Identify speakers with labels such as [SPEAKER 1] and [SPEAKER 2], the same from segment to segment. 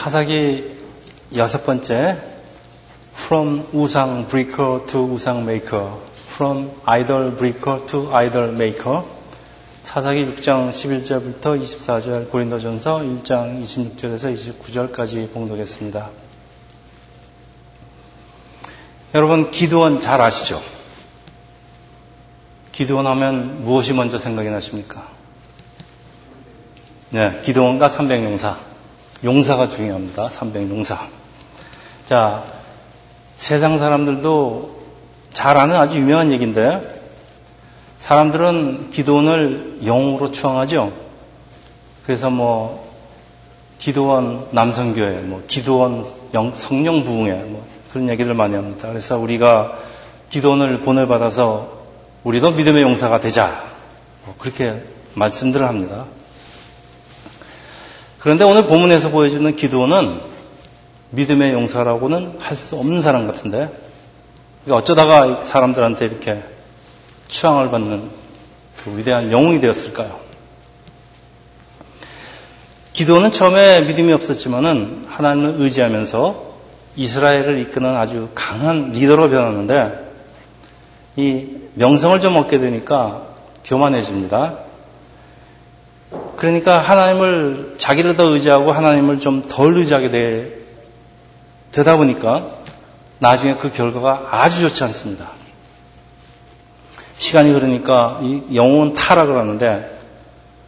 [SPEAKER 1] 타사기 여섯 번째 From 우상 breaker to 우상 maker From idol breaker to idol maker 사사기 6장 11절부터 24절 고린도전서 1장 26절에서 29절까지 봉독했습니다. 여러분 기도원 잘 아시죠? 기도원 하면 무엇이 먼저 생각이 나십니까? 네, 기도원과 300용사. 용사가 중요합니다. 300 용사. 자, 세상 사람들도 잘 아는 아주 유명한 얘기인데, 사람들은 기도원을 영으로 추앙하죠. 그래서 뭐, 기도원 남성교회, 뭐, 기도원 성령 부흥회, 뭐, 그런 얘기를 많이 합니다. 그래서 우리가 기도원을 본을 받아서 우리도 믿음의 용사가 되자. 뭐 그렇게 말씀들을 합니다. 그런데 오늘 본문에서 보여주는 기도는 믿음의 용사라고는 할 수 없는 사람 같은데 어쩌다가 사람들한테 이렇게 추앙을 받는 그 위대한 영웅이 되었을까요? 기도는 처음에 믿음이 없었지만은 하나님을 의지하면서 이스라엘을 이끄는 아주 강한 리더로 변하는데 이 명성을 좀 얻게 되니까 교만해집니다. 그러니까 하나님을 자기를 더 의지하고 하나님을 좀 덜 의지하게 되, 되다 보니까 나중에 그 결과가 아주 좋지 않습니다. 시간이 흐르니까 이 영혼 타락을 하는데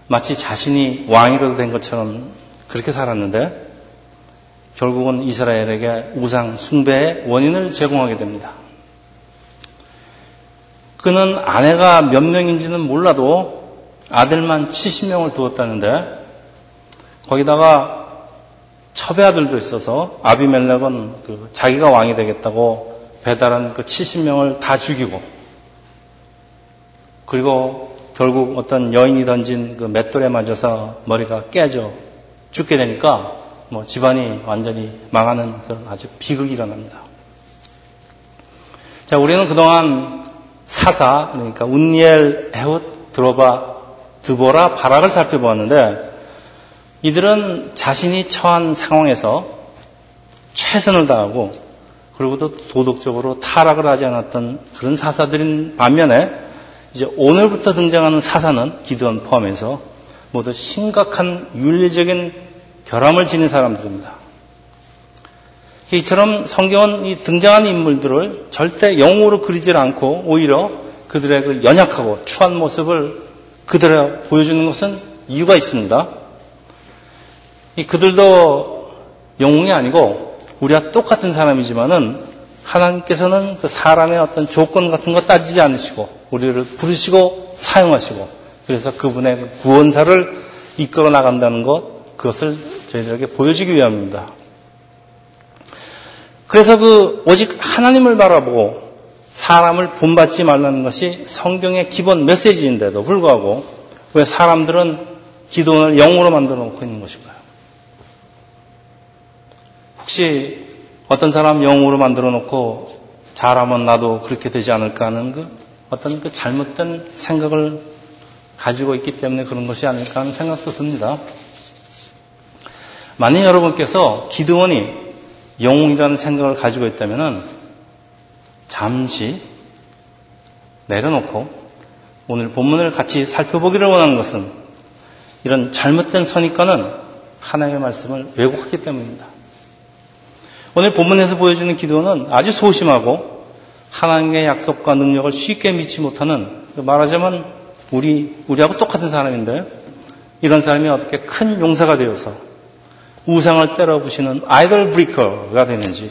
[SPEAKER 1] 마치 자신이 왕이라도 된 것처럼 그렇게 살았는데 결국은 이스라엘에게 우상 숭배의 원인을 제공하게 됩니다. 그는 아내가 몇 명인지는 몰라도 아들만 70명을 두었다는데 거기다가 첩의 아들도 있어서 아비멜렉은 그 자기가 왕이 되겠다고 배달한 그 70명을 다 죽이고 그리고 결국 어떤 여인이 던진 그 맷돌에 맞아서 머리가 깨져 죽게 되니까 뭐 집안이 완전히 망하는 그런 아주 비극이 일어납니다. 자, 우리는 그동안 사사, 그러니까 운니엘, 에훗, 드로바, 드보라, 바락을 살펴보았는데 이들은 자신이 처한 상황에서 최선을 다하고 그리고도 도덕적으로 타락을 하지 않았던 그런 사사들인 반면에 이제 오늘부터 등장하는 사사는 기도원 포함해서 모두 심각한 윤리적인 결함을 지닌 사람들입니다. 이처럼 성경은 이 등장하는 인물들을 절대 영으로 그리질 않고 오히려 그들의 그 연약하고 추한 모습을 그들에 보여주는 것은 이유가 있습니다. 그들도 영웅이 아니고 우리와 똑같은 사람이지만은 하나님께서는 그 사람의 어떤 조건 같은 거 따지지 않으시고 우리를 부르시고 사용하시고 그래서 그분의 그 구원사를 이끌어 나간다는 것 그것을 저희들에게 보여주기 위함입니다. 그래서 그 오직 하나님을 바라보고 사람을 본받지 말라는 것이 성경의 기본 메시지인데도 불구하고 왜 사람들은 기도원을 영으로 만들어 놓고 있는 것일까요? 혹시 어떤 사람 영으로 만들어 놓고 잘하면 나도 그렇게 되지 않을까 하는 그 어떤 그 잘못된 생각을 가지고 있기 때문에 그런 것이 아닐까 하는 생각도 듭니다. 만약 여러분께서 기도원이 영웅이라는 생각을 가지고 있다면 잠시 내려놓고 오늘 본문을 같이 살펴보기를 원하는 것은 이런 잘못된 선입관은 하나님의 말씀을 왜곡하기 때문입니다. 오늘 본문에서 보여주는 기도는 아주 소심하고 하나님의 약속과 능력을 쉽게 믿지 못하는 말하자면 우리 우리하고 똑같은 사람인데 이런 사람이 어떻게 큰 용사가 되어서 우상을 때려 부시는 idol breaker가 되는지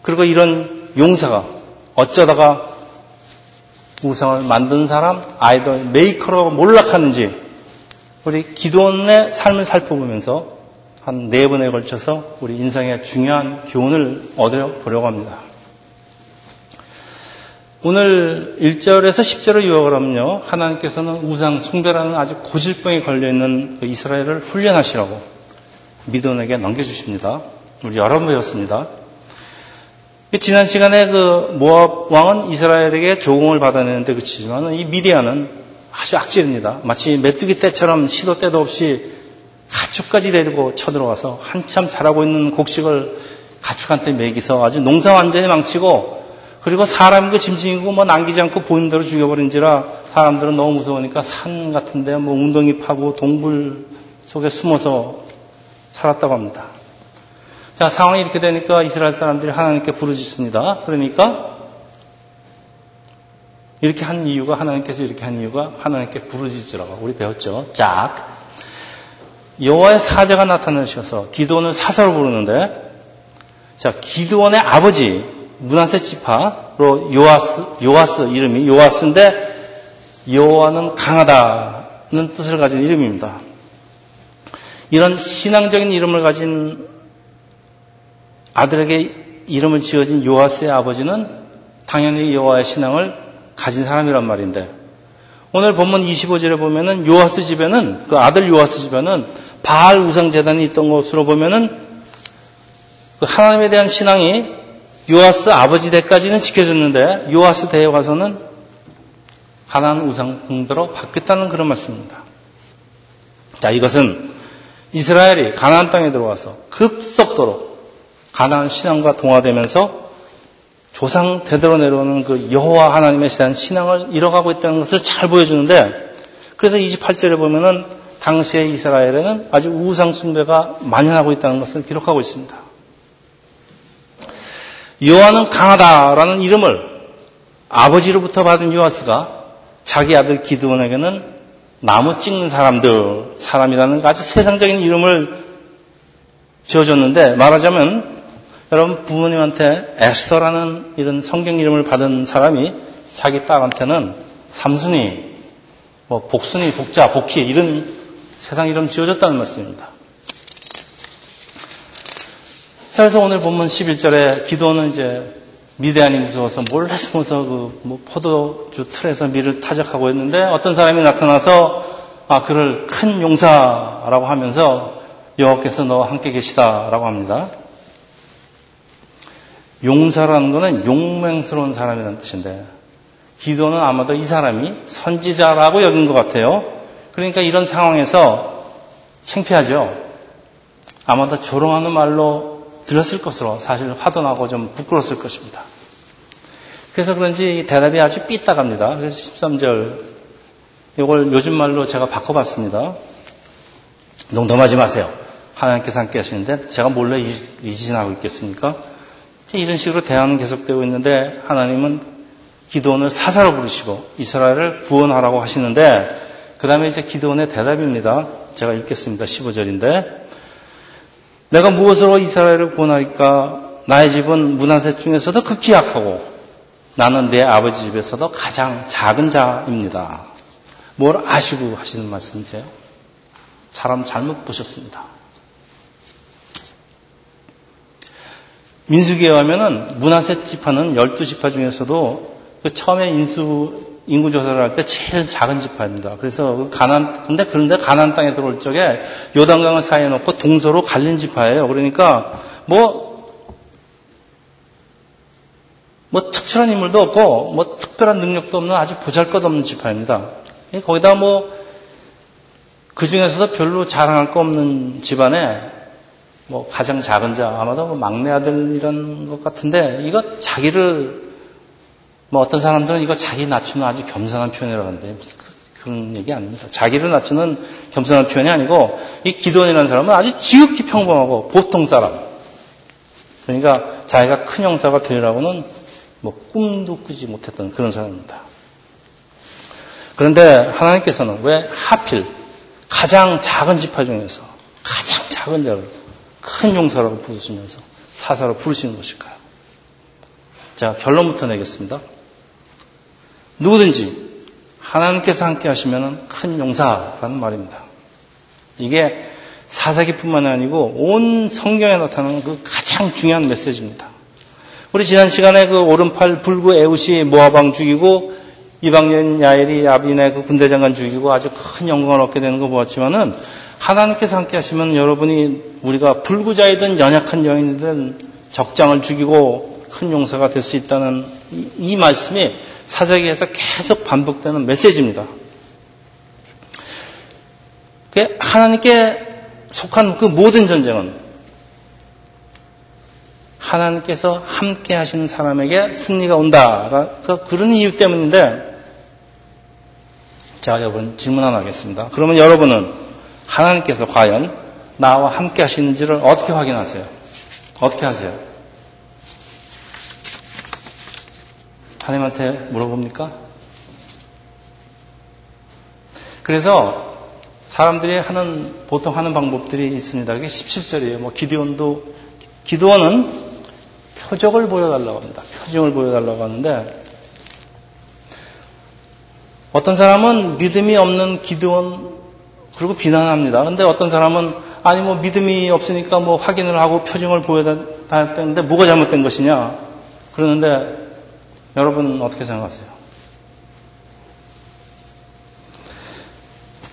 [SPEAKER 1] 그리고 이런 용사가 어쩌다가 우상을 만든 사람 idol maker로 몰락하는지 우리 기드온의 삶을 살펴보면서 한 네 번에 걸쳐서 우리 인생의 중요한 교훈을 얻어 보려고 합니다. 오늘 1절에서 10절을 요약을 하면요. 하나님께서는 우상 숭배라는 아주 고질병에 걸려있는 그 이스라엘을 훈련하시라고 미돈에게 넘겨주십니다. 우리 여러 번 배웠습니다. 지난 시간에 그 모압 왕은 이스라엘에게 조공을 받아내는데 그치지만 이 미디안은 아주 악질입니다. 마치 메뚜기 떼처럼 시도 때도 없이 가축까지 데리고 쳐들어와서 한참 자라고 있는 곡식을 가축한테 먹이서 아주 농사 완전히 망치고 그리고 사람이고 짐승이고 뭐 남기지 않고 보이는 대로 죽여버린지라 사람들은 너무 무서우니까 산 같은데 뭐 웅덩이 파고 동굴 속에 숨어서 살았다고 합니다. 자, 상황이 이렇게 되니까 이스라엘 사람들이 하나님께 부르짖습니다. 그러니까 이렇게 한 이유가 하나님께서 이렇게 한 이유가 하나님께 부르짖으라고 우리 배웠죠. 짝 여호와의 사자가 나타나셔서 기도원을 사사로 부르는데 자 기도원의 아버지 문하세 지파로 요아스 요아스 이름이 요아스인데 여호와는 강하다는 뜻을 가진 이름입니다. 이런 신앙적인 이름을 가진 아들에게 이름을 지어진 요아스의 아버지는 당연히 여호와의 신앙을 가진 사람이란 말인데 오늘 본문 25절에 보면은 요아스 집에는 그 아들 요아스 집에는 바알 우상 재단이 있던 것으로 보면은 그 하나님에 대한 신앙이 요아스 아버지 대까지는 지켜졌는데 요아스 대에 가서는 하나님 우상 숭배로 바뀌었다는 그런 말씀입니다. 자, 이것은 이스라엘이 가나안 땅에 들어와서 급속도로 가나안 신앙과 동화되면서 조상 대대로 내려오는 그 여호와 하나님에 대한 신앙을 잃어가고 있다는 것을 잘 보여주는데 그래서 28절에 보면은 당시의 이스라엘에는 아주 우상 숭배가 만연하고 있다는 것을 기록하고 있습니다. 여호와는 강하다라는 이름을 아버지로부터 받은 요아스가 자기 아들 기드온에게는 나무 찍는 사람들, 사람이라는 아주 세상적인 이름을 지어줬는데 말하자면 여러분 부모님한테 에스터라는 이런 성경 이름을 받은 사람이 자기 딸한테는 삼순이, 뭐 복순이, 복자, 복희 이런 세상 이름 지어줬다는 말씀입니다. 그래서 오늘 본문 11절에 기도는 이제 미대안이 무서워서 몰래 숨어서 그 뭐 포도주 틀에서 밀을 타작하고 있는데 어떤 사람이 나타나서 아 그를 큰 용사라고 하면서 여호와께서 너와 함께 계시다라고 합니다. 용사라는 것은 용맹스러운 사람이라는 뜻인데 기도는 아마도 이 사람이 선지자라고 여긴 것 같아요. 그러니까 이런 상황에서 창피하죠. 아마도 조롱하는 말로 들었을 것으로 사실 화도 나고 좀 부끄러웠을 것입니다. 그래서 그런지 대답이 아주 삐딱합니다. 그래서 13절 이걸 요즘 말로 제가 바꿔봤습니다. 농담하지 마세요. 하나님께서 함께 하시는데 제가 몰래 이진하고 있겠습니까? 이런 식으로 대화는 계속되고 있는데 하나님은 기도원을 사사로 부르시고 이스라엘을 구원하라고 하시는데 그 다음에 이제 기도원의 대답입니다. 제가 읽겠습니다. 15절인데 내가 무엇으로 이스라엘을 구원하니까 나의 집은 문화세 중에서도 극히 약하고 나는 내 아버지 집에서도 가장 작은 자입니다. 뭘 아시고 하시는 말씀이세요? 사람 잘못 보셨습니다. 민수기에 하면은 문화세 지파는 12지파 중에서도 그 처음에 인수, 인구 조사를 할 때 제일 작은 지파입니다. 그래서 그 가난, 근데 그런데 가난 땅에 들어올 적에 요단강을 사이에 놓고 동서로 갈린 지파예요. 그러니까 뭐, 뭐 특출한 인물도 없고 뭐 특별한 능력도 없는 아주 보잘 것 없는 지파입니다. 거기다 뭐, 그 중에서도 별로 자랑할 거 없는 집안에 뭐 가장 작은 자 아마도 뭐 막내 아들 이런 것 같은데 이거 자기를 뭐 어떤 사람들은 이거 자기 낮추는 아주 겸손한 표현이라고 하는데 그, 그런 얘기 아닙니다. 자기를 낮추는 겸손한 표현이 아니고 이 기도원이라는 사람은 아주 지극히 평범하고 보통 사람. 그러니까 자기가 큰 형사가 되리라고는 뭐 꿈도 꾸지 못했던 그런 사람입니다. 그런데 하나님께서는 왜 하필 가장 작은 지파 중에서 가장 작은 자를 큰 용사라고 부르시면서 사사로 부르시는 것일까요? 자, 결론부터 내겠습니다. 누구든지 하나님께서 함께 하시면 큰 용사라는 말입니다. 이게 사사기뿐만 아니고 온 성경에 나타나는 그 가장 중요한 메시지입니다. 우리 지난 시간에 그 오른팔 불구 에우시 모아방 죽이고 이방인 야엘이 아빈의 그 군대장관 죽이고 아주 큰 영광을 얻게 되는 거 보았지만은 하나님께서 함께 하시면 여러분이 우리가 불구자이든 연약한 여인이든 적장을 죽이고 큰 용사가 될 수 있다는 이, 이 말씀이 사사기에서 계속 반복되는 메시지입니다. 하나님께 속한 그 모든 전쟁은 하나님께서 함께 하시는 사람에게 승리가 온다. 그런 이유 때문인데, 자, 여러분 질문 하나 하겠습니다. 그러면 여러분은 하나님께서 과연 나와 함께 하시는지를 어떻게 확인하세요? 어떻게 하세요? 하나님한테 물어봅니까? 그래서 사람들이 하는, 보통 하는 방법들이 있습니다. 그게 17절이에요. 뭐, 기도원도, 기도원은 표적을 보여달라고 합니다. 표정을 보여달라고 하는데, 어떤 사람은 믿음이 없는 기도원, 그리고 비난합니다. 근데 어떤 사람은, 아니, 뭐, 믿음이 없으니까 뭐, 확인을 하고 표정을 보여달라는데, 뭐가 잘못된 것이냐? 그러는데, 여러분 어떻게 생각하세요?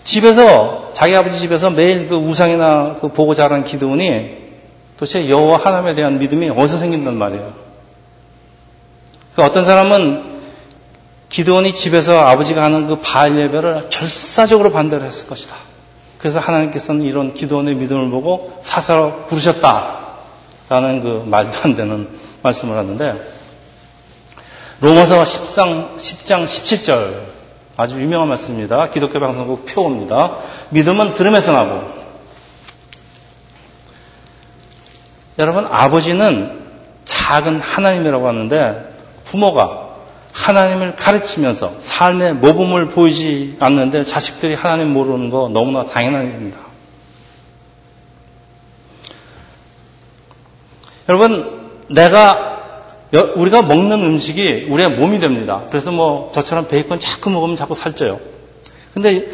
[SPEAKER 1] 집에서 자기 아버지 집에서 매일 그 우상이나 그 보고 자란 기도원이 도대체 여호와 하나님에 대한 믿음이 어디서 생긴단 말이에요. 그 어떤 사람은 기도원이 집에서 아버지가 하는 그 바알 예배를 결사적으로 반대를 했을 것이다. 그래서 하나님께서는 이런 기도원의 믿음을 보고 사사로 부르셨다. 라는 그 말도 안 되는 말씀을 하는데 로마서 10장, 10장 17절 아주 유명한 말씀입니다. 기독교 방송국 표입니다. 믿음은 들음에서 나고. 여러분, 아버지는 작은 하나님이라고 하는데 부모가 하나님을 가르치면서 삶의 모범을 보이지 않는데 자식들이 하나님 모르는 거 너무나 당연한 일입니다. 여러분, 내가 우리가 먹는 음식이 우리의 몸이 됩니다. 그래서 뭐 저처럼 베이컨 자꾸 먹으면 자꾸 살쪄요. 근데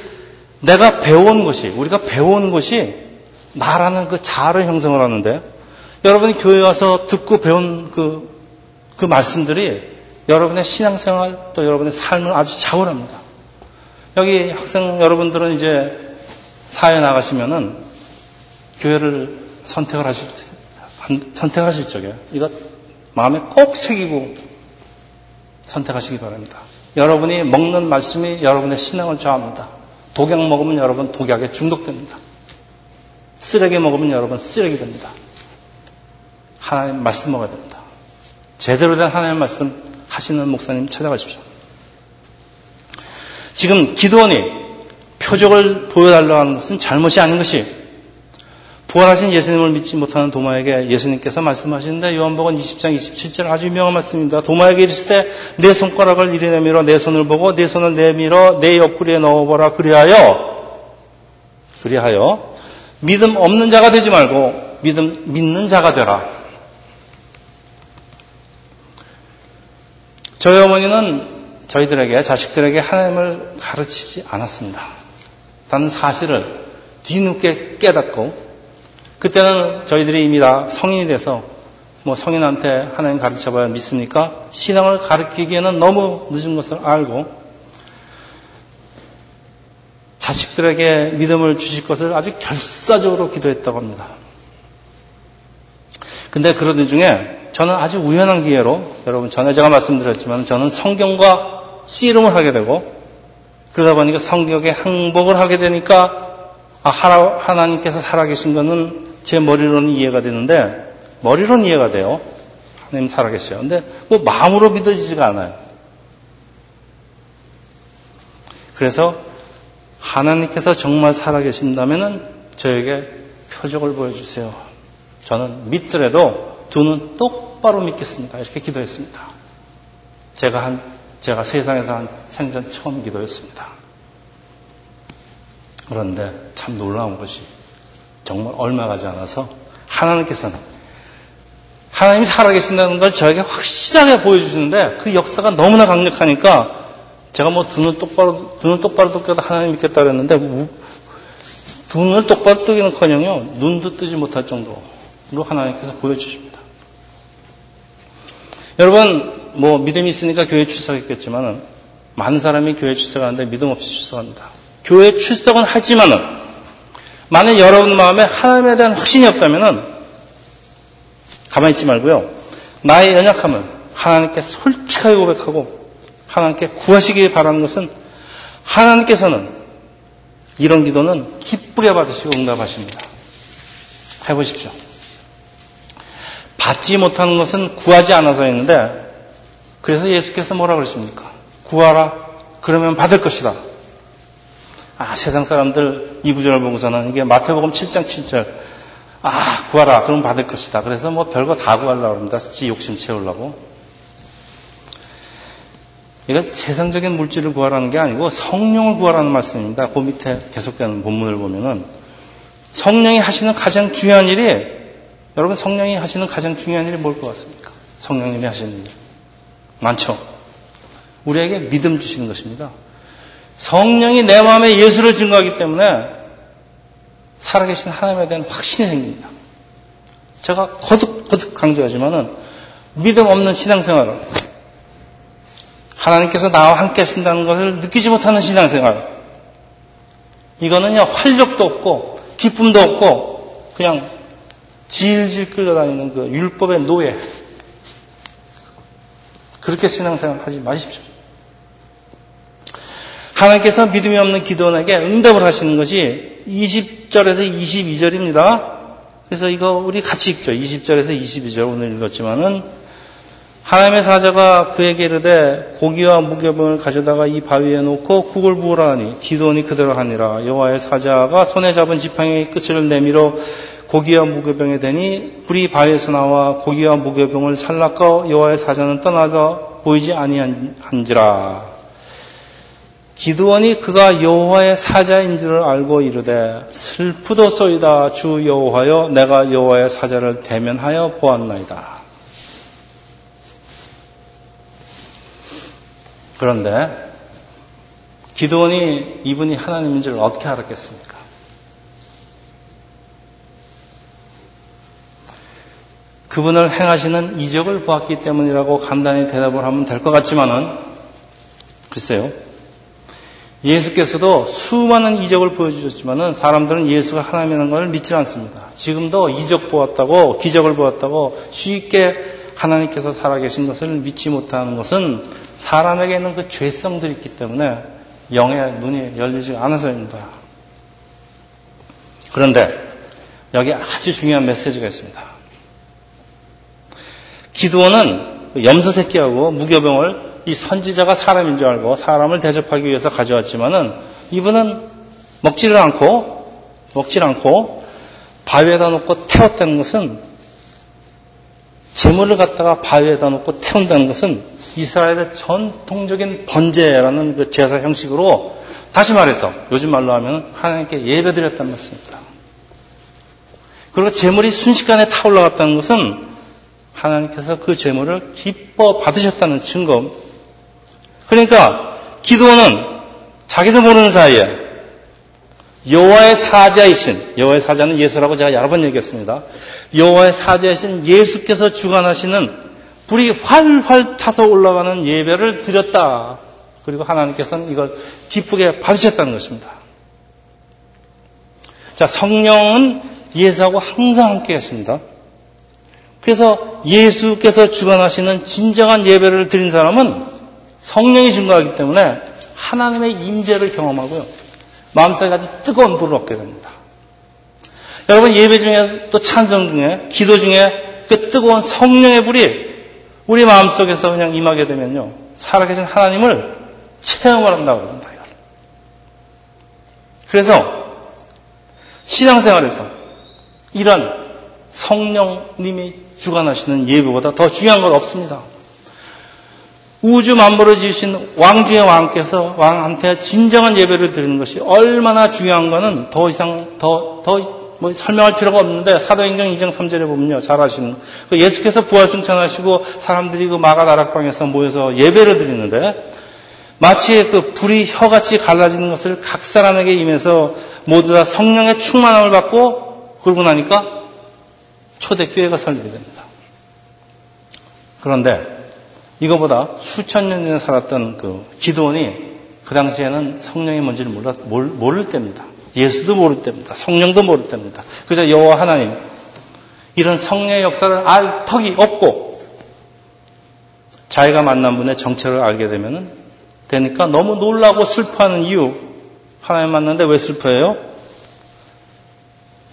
[SPEAKER 1] 내가 배운 것이, 우리가 배운 것이 나라는 그 자아를 형성을 하는데 여러분이 교회 와서 듣고 배운 그, 그 말씀들이 여러분의 신앙생활 또 여러분의 삶을 아주 자원합니다. 여기 학생 여러분들은 이제 사회 나가시면은 교회를 선택을 하실, 선택하실 적에 이거 마음에 꼭 새기고 선택하시기 바랍니다. 여러분이 먹는 말씀이 여러분의 신앙을 저합니다. 독약 먹으면 여러분 독약에 중독됩니다. 쓰레기 먹으면 여러분 쓰레기 됩니다. 하나님 말씀 먹어야 됩니다. 제대로 된 하나님 말씀 하시는 목사님 찾아가십시오. 지금 기도원이 표적을 보여달라고 하는 것은 잘못이 아닌 것이 부활하신 예수님을 믿지 못하는 도마에게 예수님께서 말씀하시는데 요한복음 20장 27절 아주 유명한 말씀입니다. 도마에게 이르시되 내 손가락을 이리 내밀어 내 손을 보고 내 손을 내밀어 내 옆구리에 넣어보라 그리하여 그리하여 믿음 없는 자가 되지 말고 믿음 믿는 자가 되라. 저희 어머니는 저희들에게 자식들에게 하나님을 가르치지 않았습니다. 단 사실을 뒤늦게 깨닫고 그때는 저희들이 이미 다 성인이 돼서 뭐 성인한테 하나님 가르쳐봐야 믿습니까? 신앙을 가르치기에는 너무 늦은 것을 알고 자식들에게 믿음을 주실 것을 아주 결사적으로 기도했다고 합니다. 근데 그러던 중에 저는 아주 우연한 기회로 여러분 전에 제가 말씀드렸지만 저는 성경과 씨름을 하게 되고 그러다 보니까 성경의 항복을 하게 되니까 아, 하나님께서 살아계신 것은 제 머리로는 이해가 되는데 머리로는 이해가 돼요. 하나님 살아계셔요. 근데 뭐 마음으로 믿어지지가 않아요. 그래서 하나님께서 정말 살아계신다면 저에게 표적을 보여주세요. 저는 믿더라도 두 눈 똑바로 믿겠습니다. 이렇게 기도했습니다. 제가 한, 제가 세상에서 한 생전 처음 기도했습니다. 그런데 참 놀라운 것이 정말 얼마 가지 않아서 하나님께서는 하나님이 살아계신다는 걸 저에게 확실하게 보여주시는데 그 역사가 너무나 강력하니까 제가 뭐 눈을 똑바로 눈을 똑바로 뜨게도 하나님 믿겠다 그랬는데 눈을 똑바로 뜨기는 커녕요 눈도 뜨지 못할 정도로 하나님께서 보여주십니다. 여러분 뭐 믿음이 있으니까 교회 출석했겠지만은 많은 사람이 교회 출석하는데 믿음 없이 출석합니다. 교회 출석은 하지만은 만약 여러분 마음에 하나님에 대한 확신이 없다면 가만히 있지 말고요. 나의 연약함을 하나님께 솔직하게 고백하고 하나님께 구하시기 바라는 것은 하나님께서는 이런 기도는 기쁘게 받으시고 응답하십니다. 해보십시오. 받지 못하는 것은 구하지 않아서였는데 그래서 예수께서 뭐라 그러십니까? 구하라. 그러면 받을 것이다. 아, 세상 사람들 이 구절을 보고서는 이게 마태복음 7장 7절. 아, 구하라. 그럼 받을 것이다. 그래서 뭐 별거 다 구하려고 합니다. 지 욕심 채우려고. 이거 세상적인 물질을 구하라는 게 아니고 성령을 구하라는 말씀입니다. 그 밑에 계속되는 본문을 보면은 성령이 하시는 가장 중요한 일이 여러분 성령이 하시는 가장 중요한 일이 뭘 것 같습니까? 성령님이 하시는 일. 많죠. 우리에게 믿음 주시는 것입니다. 성령이 내 마음에 예수를 증거하기 때문에 살아계신 하나님에 대한 확신이 생깁니다. 제가 거듭 거듭 강조하지만은 믿음 없는 신앙생활은 하나님께서 나와 함께 하신다는 것을 느끼지 못하는 신앙생활. 이거는요, 활력도 없고, 기쁨도 없고, 그냥 질질 끌려다니는 그 율법의 노예. 그렇게 신앙생활 하지 마십시오. 하나님께서 믿음이 없는 기도원에게 응답을 하시는 것이 20절에서 22절입니다. 그래서 이거 우리 같이 읽죠. 20절에서 22절 오늘 읽었지만은 하나님의 사자가 그에게 이르되 고기와 무교병을 가져다가 이 바위에 놓고 국을 부으라 하니 기도원이 그대로 하니라 여호와의 사자가 손에 잡은 지팡이의 끝을 내밀어 고기와 무교병에 대니 불이 바위에서 나와 고기와 무교병을 살라꺼 여호와의 사자는 떠나가 보이지 아니한지라 기드원이 그가 여호와의 사자인 줄을 알고 이르되 슬프도소이다 주 여호와여 내가 여호와의 사자를 대면하여 보았나이다. 그런데 기드원이 이분이 하나님인 줄 어떻게 알았겠습니까? 그분을 행하시는 이적을 보았기 때문이라고 간단히 대답을 하면 될 것 같지만은 글쎄요. 예수께서도 수많은 이적을 보여주셨지만은 사람들은 예수가 하나님이라는 걸 믿지 않습니다. 지금도 이적 보았다고 기적을 보았다고 쉽게 하나님께서 살아계신 것을 믿지 못하는 것은 사람에게 있는 그 죄성들이 있기 때문에 영의 눈이 열리지 않아서입니다. 그런데 여기 아주 중요한 메시지가 있습니다. 기도원은 염소 새끼하고 무교병을 이 선지자가 사람인 줄 알고 사람을 대접하기 위해서 가져왔지만은 이분은 먹지를 않고 먹질 않고 바위에다 놓고 태웠다는 것은 재물을 갖다가 바위에다 놓고 태운다는 것은 이스라엘의 전통적인 번제라는 그 제사 형식으로 다시 말해서 요즘 말로 하면 하나님께 예배드렸다는 것입니다. 그리고 재물이 순식간에 타올라갔다는 것은 하나님께서 그 재물을 기뻐 받으셨다는 증거 그러니까 기도는 자기도 모르는 사이에 여호와의 사자이신 여호와의 사자는 예수라고 제가 여러 번 얘기했습니다. 여호와의 사자이신 예수께서 주관하시는 불이 활활 타서 올라가는 예배를 드렸다. 그리고 하나님께서는 이걸 기쁘게 받으셨다는 것입니다. 자, 성령은 예수하고 항상 함께 했습니다. 그래서 예수께서 주관하시는 진정한 예배를 드린 사람은 성령이 증거하기 때문에 하나님의 임재를 경험하고요. 마음속에 아주 뜨거운 불을 얻게 됩니다. 여러분 예배 중에 또 찬성 중에 기도 중에 그 뜨거운 성령의 불이 우리 마음속에서 그냥 임하게 되면요. 살아계신 하나님을 체험을 한다고 합니다. 그래서 신앙생활에서 이런 성령님이 주관하시는 예배보다 더 중요한 건 없습니다. 우주 만물을 지으신 왕 중의 왕께서 왕한테 진정한 예배를 드리는 것이 얼마나 중요한 거는 더 이상 더, 더, 뭐 설명할 필요가 없는데 사도행전 2장 3절에 보면요. 잘 아시는. 그 예수께서 부활승천하시고 사람들이 그 마가 다락방에서 모여서 예배를 드리는데 마치 그 불이 혀같이 갈라지는 것을 각 사람에게 임해서 모두 다 성령의 충만함을 받고 그러고 나니까 초대교회가 설립이 됩니다. 그런데 이거보다 수천 년 전에 살았던 그 기도원이 그 당시에는 성령이 뭔지를 몰라, 모를 때입니다. 예수도 모를 때입니다. 성령도 모를 때입니다. 그래서 여호와 하나님 이런 성령의 역사를 알 턱이 없고 자기가 만난 분의 정체를 알게 되면 되니까 너무 놀라고 슬퍼하는 이유 하나님 만났는데 왜 슬퍼해요?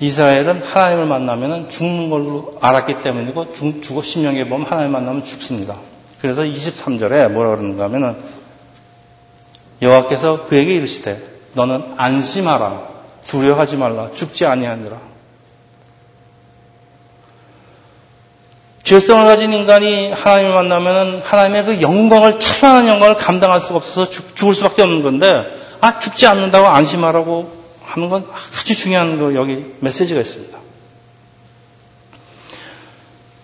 [SPEAKER 1] 이스라엘은 하나님을 만나면 죽는 걸로 알았기 때문이고 죽어 신명에 보면 하나님 만나면 죽습니다. 그래서 23절에 뭐라 그러는가 하면은 여호와께서 그에게 이르시되 너는 안심하라. 두려워하지 말라. 죽지 아니하니라. 죄성을 가진 인간이 하나님을 만나면 하나님의 그 영광을 찬란한 영광을 감당할 수가 없어서 죽, 을 수밖에 없는 건데 아 죽지 않는다고 안심하라고 하는 건 아주 중요한 거 여기 메시지가 있습니다.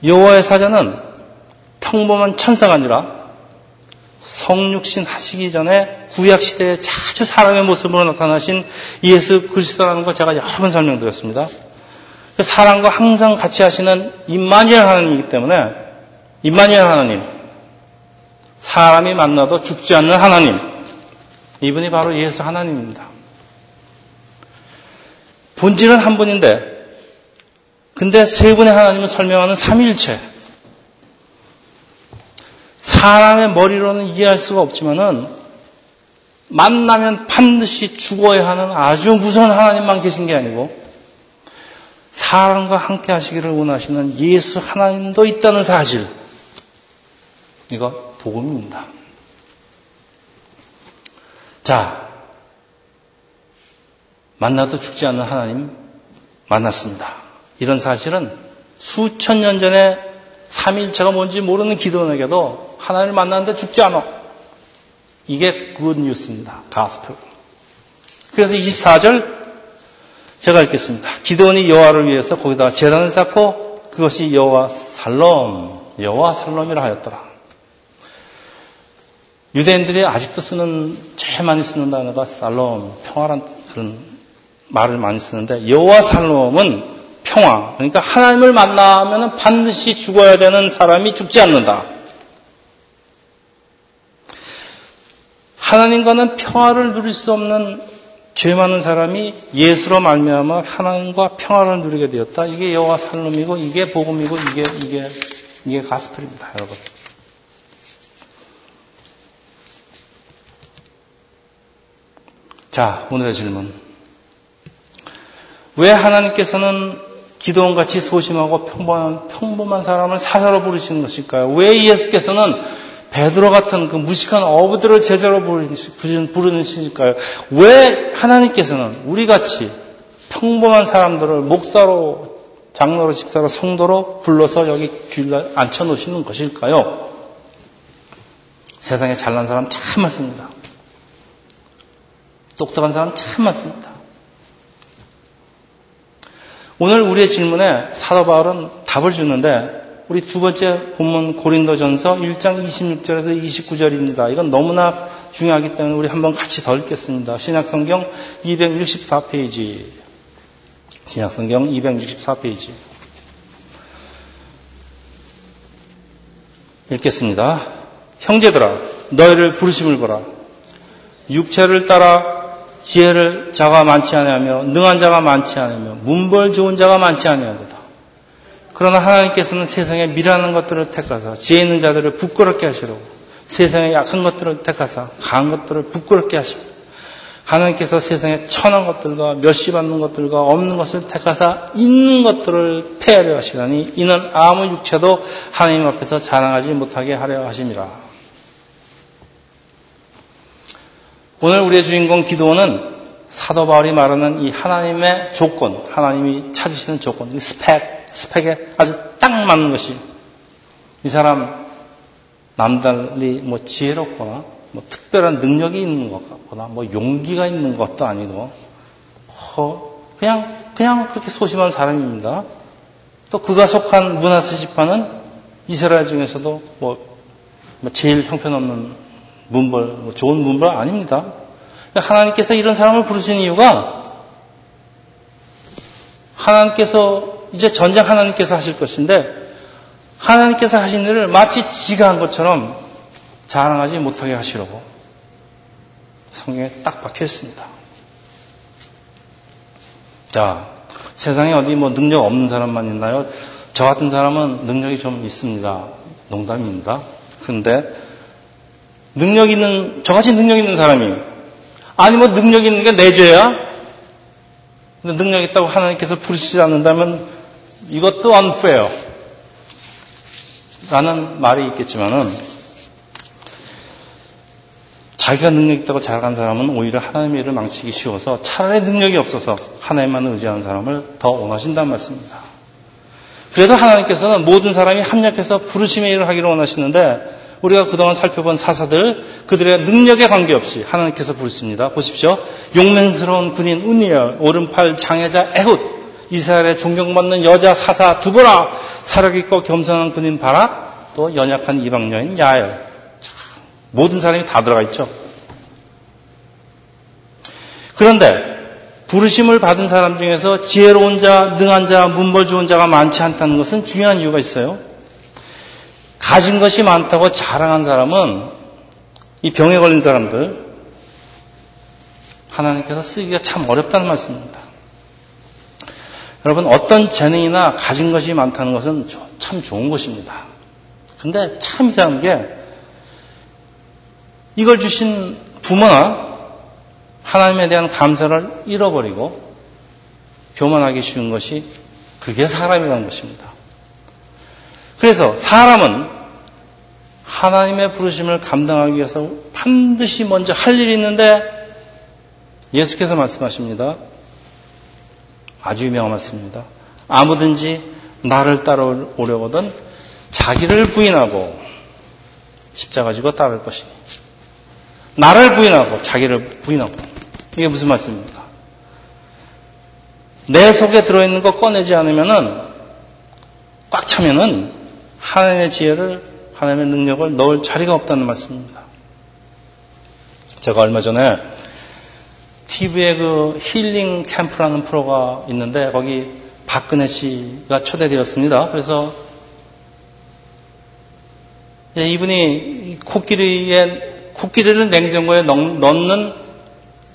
[SPEAKER 1] 여호와의 사자는 평범한 천사가 아니라 성육신 하시기 전에 구약 시대에 자주 사람의 모습으로 나타나신 예수 그리스도라는 걸 제가 여러 번 설명드렸습니다. 그 사람과 항상 같이 하시는 임마니엘 하나님이기 때문에 임마니엘 하나님, 사람이 만나도 죽지 않는 하나님, 이분이 바로 예수 하나님입니다. 본질은 한 분인데, 근데 세 분의 하나님을 설명하는 삼일체. 사람의 머리로는 이해할 수가 없지만은 만나면 반드시 죽어야 하는 아주 무서운 하나님만 계신 게 아니고 사람과 함께 하시기를 원하시는 예수 하나님도 있다는 사실. 이거 복음입니다. 자, 만나도 죽지 않는 하나님 만났습니다. 이런 사실은 수천 년 전에 삼위일체가 뭔지 모르는 기드온에게도 하나님을 만났는데 죽지 않아. 이게 good news입니다. Gospel. 그래서 24절 제가 읽겠습니다. 기드온이 여호와를 위해서 거기다가 제단을 쌓고 그것이 여호와 샬롬, 여호와 샬롬이라 하였더라. 유대인들이 아직도 쓰는 제일 많이 쓰는 단어가 살롬, 평화란 그런 말을 많이 쓰는데 여호와 살롬은 평화. 그러니까 하나님을 만나면 반드시 죽어야 되는 사람이 죽지 않는다. 하나님과는 평화를 누릴 수 없는 죄 많은 사람이 예수로 말미암아 하나님과 평화를 누리게 되었다. 이게 여호와 살롬이고 이게 복음이고 이게 이게 이게 가스펠입니다, 여러분. 자, 오늘의 질문. 왜 하나님께서는 기도원 같이 소심하고 평범한, 평범한 사람을 사사로 부르시는 것일까요? 왜 예수께서는 베드로 같은 그 무식한 어부들을 제자로 부르시니까요. 왜 하나님께서는 우리 같이 평범한 사람들을 목사로 장로로 직사로 성도로 불러서 여기 주일날 앉혀놓으시는 것일까요? 세상에 잘난 사람 참 많습니다. 똑똑한 사람 참 많습니다. 오늘 우리의 질문에 사도 바울은 답을 주는데 우리 두 번째 본문 고린도전서 1장 26절에서 29절입니다. 이건 너무나 중요하기 때문에 우리 한번 같이 더 읽겠습니다. 신약성경 264페이지. 신약성경 264페이지. 읽겠습니다. 형제들아, 너희를 부르심을 보라. 육체를 따라 지혜를 자가 많지 않으며 능한 자가 많지 않으며 문벌 좋은 자가 많지 않으하다 그러나 하나님께서는 세상에 미련한 것들을 택하사 지혜 있는 자들을 부끄럽게 하시려고 세상에 약한 것들을 택하사 강한 것들을 부끄럽게 하시고 하나님께서 세상에 천한 것들과 멸시 받는 것들과 없는 것을 택하사 있는 것들을 폐하려 하시다니 이는 아무 육체도 하나님 앞에서 자랑하지 못하게 하려 하심이라. 오늘 우리의 주인공 기도원은 사도 바울이 말하는 이 하나님의 조건, 하나님이 찾으시는 조건, 이 스펙, 스펙에 아주 딱 맞는 것이 이 사람 남달리 뭐 지혜롭거나 뭐 특별한 능력이 있는 것 같거나 뭐 용기가 있는 것도 아니고 어, 그냥 그냥 그렇게 소심한 사람입니다. 또 그가 속한 문하스 지파는 이스라엘 중에서도 뭐, 뭐 제일 형편없는 문벌, 뭐 좋은 문벌 아닙니다. 하나님께서 이런 사람을 부르신 이유가 하나님께서 이제 전쟁 하나님께서 하실 것인데 하나님께서 하신 일을 마치 지가 한 것처럼 자랑하지 못하게 하시려고 성경에 딱 박혀 있습니다. 자, 세상에 어디 뭐 능력 없는 사람만 있나요? 저 같은 사람은 능력이 좀 있습니다. 농담입니다. 그런데 능력 있는, 저같이 능력 있는 사람이 아니 뭐 능력 있는 게 내 죄야? 근데 능력 있다고 하나님께서 부르시지 않는다면 이것도 unfair. 라는 말이 있겠지만은 자기가 능력 있다고 자각한 사람은 오히려 하나님의 일을 망치기 쉬워서 차라리 능력이 없어서 하나님만 의지하는 사람을 더 원하신다는 말씀입니다. 그래도 하나님께서는 모든 사람이 합력해서 부르심의 일을 하기를 원하시는데 우리가 그동안 살펴본 사사들 그들의 능력에 관계없이 하나님께서 부르십니다. 보십시오. 용맹스러운 군인 운니엘, 오른팔 장애자 에훗, 이스라엘의 존경받는 여자 사사 두보라, 사력있고 겸손한 군인 바라, 또 연약한 이방 여인 야엘. 모든 사람이 다 들어가 있죠. 그런데 부르심을 받은 사람 중에서 지혜로운 자, 능한 자, 문벌 좋은 자가 많지 않다는 것은 중요한 이유가 있어요. 가진 것이 많다고 자랑한 사람은 이 병에 걸린 사람들 하나님께서 쓰기가 참 어렵다는 말씀입니다. 여러분 어떤 재능이나 가진 것이 많다는 것은 참 좋은 것입니다. 근데 참 이상한 게 이걸 주신 부모나 하나님에 대한 감사를 잃어버리고 교만하기 쉬운 것이 그게 사람이라는 것입니다. 그래서 사람은 하나님의 부르심을 감당하기 위해서 반드시 먼저 할 일이 있는데 예수께서 말씀하십니다. 아주 유명한 말씀입니다. 아무든지 나를 따라오려거든 자기를 부인하고 십자가 지고 따를 것이니 나를 부인하고 자기를 부인하고 이게 무슨 말씀입니까? 내 속에 들어있는 거 꺼내지 않으면은 꽉 차면은 하나님의 지혜를 하나님의 능력을 넣을 자리가 없다는 말씀입니다. 제가 얼마 전에 TV에 그 힐링 캠프라는 프로가 있는데 거기 박근혜 씨가 초대되었습니다. 그래서 이분이 코끼리에 코끼리를 냉장고에 넣는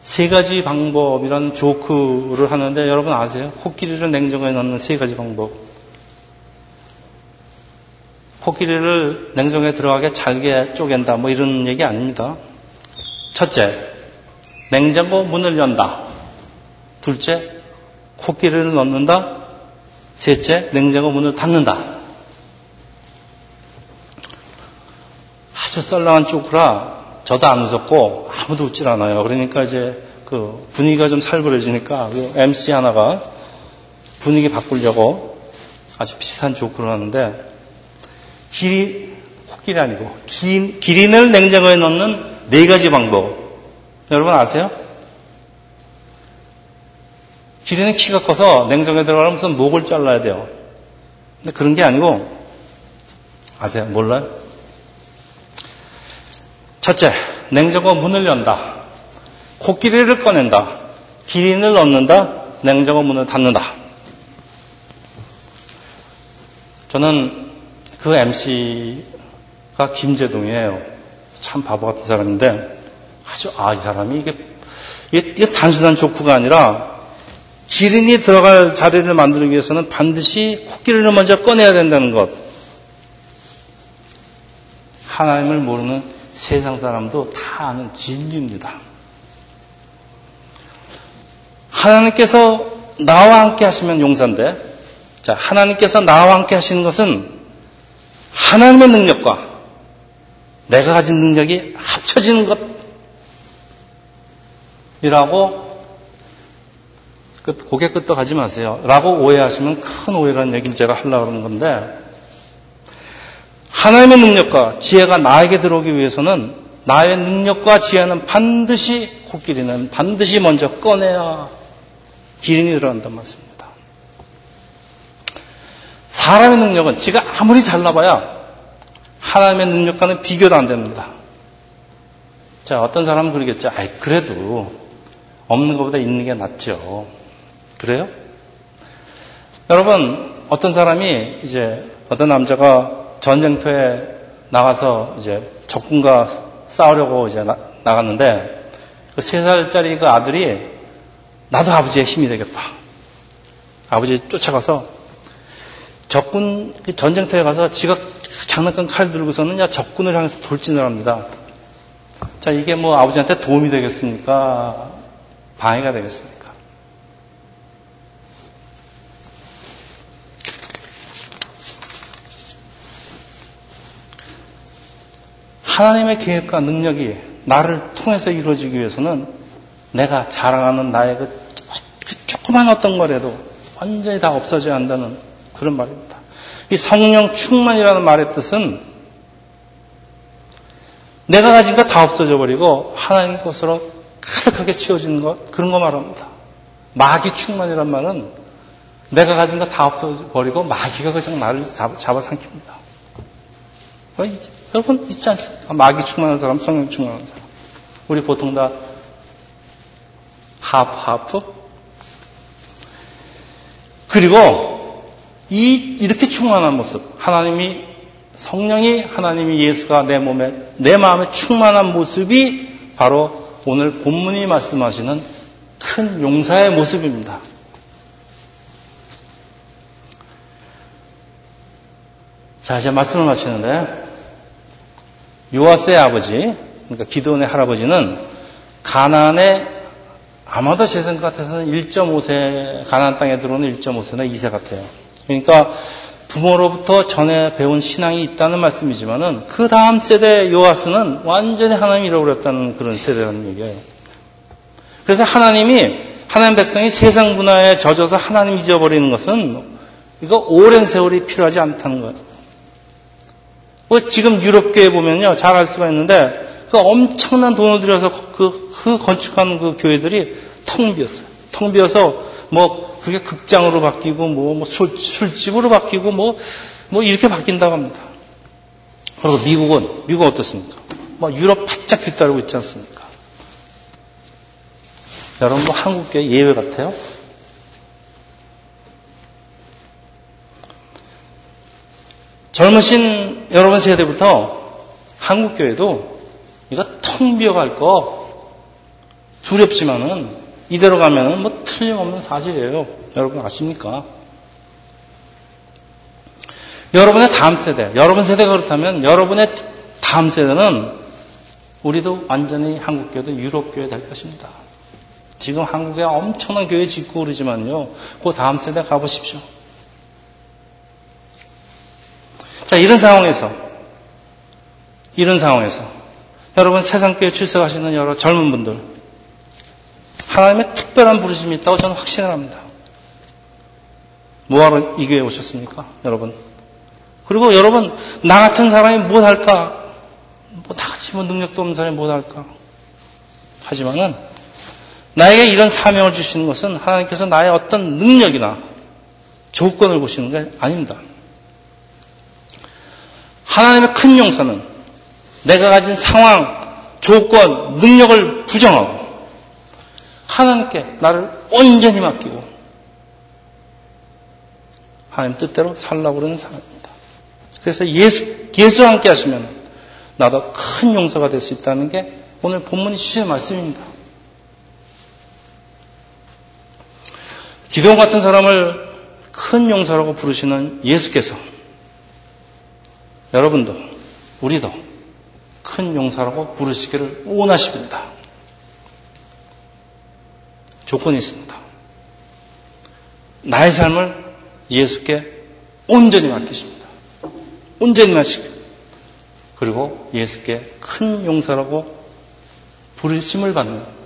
[SPEAKER 1] 세 가지 방법이라는 조크를 하는데 여러분 아세요? 코끼리를 냉장고에 넣는 세 가지 방법. 코끼리를 냉장고에 들어가게 잘게 쪼갠다. 뭐 이런 얘기 아닙니다. 첫째, 냉장고 문을 연다. 둘째, 코끼리를 넣는다. 셋째, 냉장고 문을 닫는다. 아주 썰렁한 쪼크라 저도 안 웃었고 아무도 웃질 않아요. 그러니까 이제 그 분위기가 좀 살벌해지니까 그 MC 하나가 분위기 바꾸려고 아주 비슷한 조크를 하는데 길이 코끼리 아니고 기, 기린을 냉장고에 넣는 네 가지 방법 여러분 아세요? 기린은 키가 커서 냉장고에 들어가면 무슨 목을 잘라야 돼요. 근데 그런 게 아니고 아세요? 몰라요? 첫째, 냉장고 문을 연다. 코끼리를 꺼낸다. 기린을 넣는다. 냉장고 문을 닫는다. 저는 그 MC가 김재동이에요. 참 바보 같은 사람인데 아주 아 이 사람이 이게 이게 단순한 조크가 아니라 기린이 들어갈 자리를 만들기 위해서는 반드시 코끼리를 먼저 꺼내야 된다는 것. 하나님을 모르는 세상 사람도 다 아는 진리입니다. 하나님께서 나와 함께 하시면 용서인데, 자, 하나님께서 나와 함께 하시는 것은 하나님의 능력과 내가 가진 능력이 합쳐지는 것이라고 고개 끄덕 하지 마세요. 라고 오해하시면 큰 오해라는 얘기를 제가 하려고 하는 건데 하나님의 능력과 지혜가 나에게 들어오기 위해서는 나의 능력과 지혜는 반드시 코끼리는 반드시 먼저 꺼내야 기린이 들어간단 말씀입니다. 사람의 능력은 지가 아무리 잘나봐야 하나님의 능력과는 비교도 안 됩니다. 자, 어떤 사람은 그러겠죠. 아이, 그래도 없는 것보다 있는 게 낫죠. 그래요? 여러분, 어떤 사람이 이제 어떤 남자가 전쟁터에 나가서 이제 적군과 싸우려고 이제 나, 갔는데 그 세 살짜리 그 아들이 나도 아버지의 힘이 되겠다. 아버지 쫓아가서 적군 그 전쟁터에 가서 지가 장난감 칼 들고서는 야 적군을 향해서 돌진을 합니다. 자 이게 뭐 아버지한테 도움이 되겠습니까? 방해가 되겠습니까? 하나님의 계획과 능력이 나를 통해서 이루어지기 위해서는 내가 자랑하는 나의 그, 그 조그만 어떤 거라도 완전히 다 없어져야 한다는 그런 말입니다. 이 성령 충만이라는 말의 뜻은 내가 가진 거다 없어져 버리고 하나님 것으로 가득하게 채워지는 것 그런 거 말합니다. 마귀 충만이란 말은 내가 가진 거다 없어져 버리고 마귀가 그냥 나를 잡아, 잡아삼킵니다. 어, 여러분 있지 않습니까? 마귀 충만한 사람, 성령 충만한 사람. 우리 보통 다 하프 하프. 그리고 이 이렇게 충만한 모습, 하나님이 성령이 하나님이 예수가 내 몸에 내 마음에 충만한 모습이 바로 오늘 본문이 말씀하시는 큰 용사의 모습입니다. 자, 이제 말씀을 마치는데, 요아스의 아버지, 그러니까 기도원의 할아버지는 가난의 아마도 제 생각 같아서는 1.5세, 가난 땅에 들어오는 1.5세나 2세 같아요. 그러니까 부모로부터 전에 배운 신앙이 있다는 말씀이지만은 그 다음 세대 요아스는 완전히 하나님 잃어버렸다는 그런 세대라는 얘기예요. 그래서 하나님이 하나님 백성이 세상 문화에 젖어서 하나님 잊어버리는 것은 이거 오랜 세월이 필요하지 않다는 거예요. 뭐 지금 유럽교회 보면요 잘 알 수가 있는데 그 엄청난 돈을 들여서 그, 그 건축한 그 교회들이 텅 비었어요. 텅 비어서 뭐 그게 극장으로 바뀌고 뭐, 뭐 술, 술집으로 바뀌고 뭐, 뭐 이렇게 바뀐다고 합니다. 그리고 미국은, 미국 어떻습니까? 뭐 유럽 바짝 뒤따르고 있지 않습니까? 여러분 뭐 한국계 예외 같아요? 젊으신 여러분 세대부터 한국교회도 이거 텅 비어갈 거 두렵지만은 이대로 가면은 뭐 틀림없는 사실이에요. 여러분 아십니까? 여러분의 다음 세대, 여러분 세대가 그렇다면 여러분의 다음 세대는 우리도 완전히 한국교회도 유럽교회 될 것입니다. 지금 한국에 엄청난 교회 짓고 그러지만요. 그 다음 세대 가보십시오. 자, 이런 상황에서, 이런 상황에서, 여러분 세상교회 출석하시는 여러 젊은 분들, 하나님의 특별한 부르심이 있다고 저는 확신을 합니다. 뭐하러 이 교회에 오셨습니까? 여러분. 그리고 여러분, 나 같은 사람이 뭐 할까? 뭐 나같이 뭐 능력도 없는 사람이 뭐 할까? 하지만은, 나에게 이런 사명을 주시는 것은 하나님께서 나의 어떤 능력이나 조건을 보시는 게 아닙니다. 하나님의 큰 용서는 내가 가진 상황, 조건, 능력을 부정하고 하나님께 나를 온전히 맡기고 하나님 뜻대로 살라고 그러는 사람입니다. 그래서 예수, 예수와 함께 하시면 나도 큰 용서가 될 수 있다는 게 오늘 본문이 주신 말씀입니다. 기도원 같은 사람을 큰 용서라고 부르시는 예수께서 여러분도 우리도 큰 용서라고 부르시기를 원하십니다. 조건이 있습니다. 나의 삶을 예수께 온전히 맡기십니다. 온전히 맡기고 그리고 예수께 큰 용서라고 부르심을 받는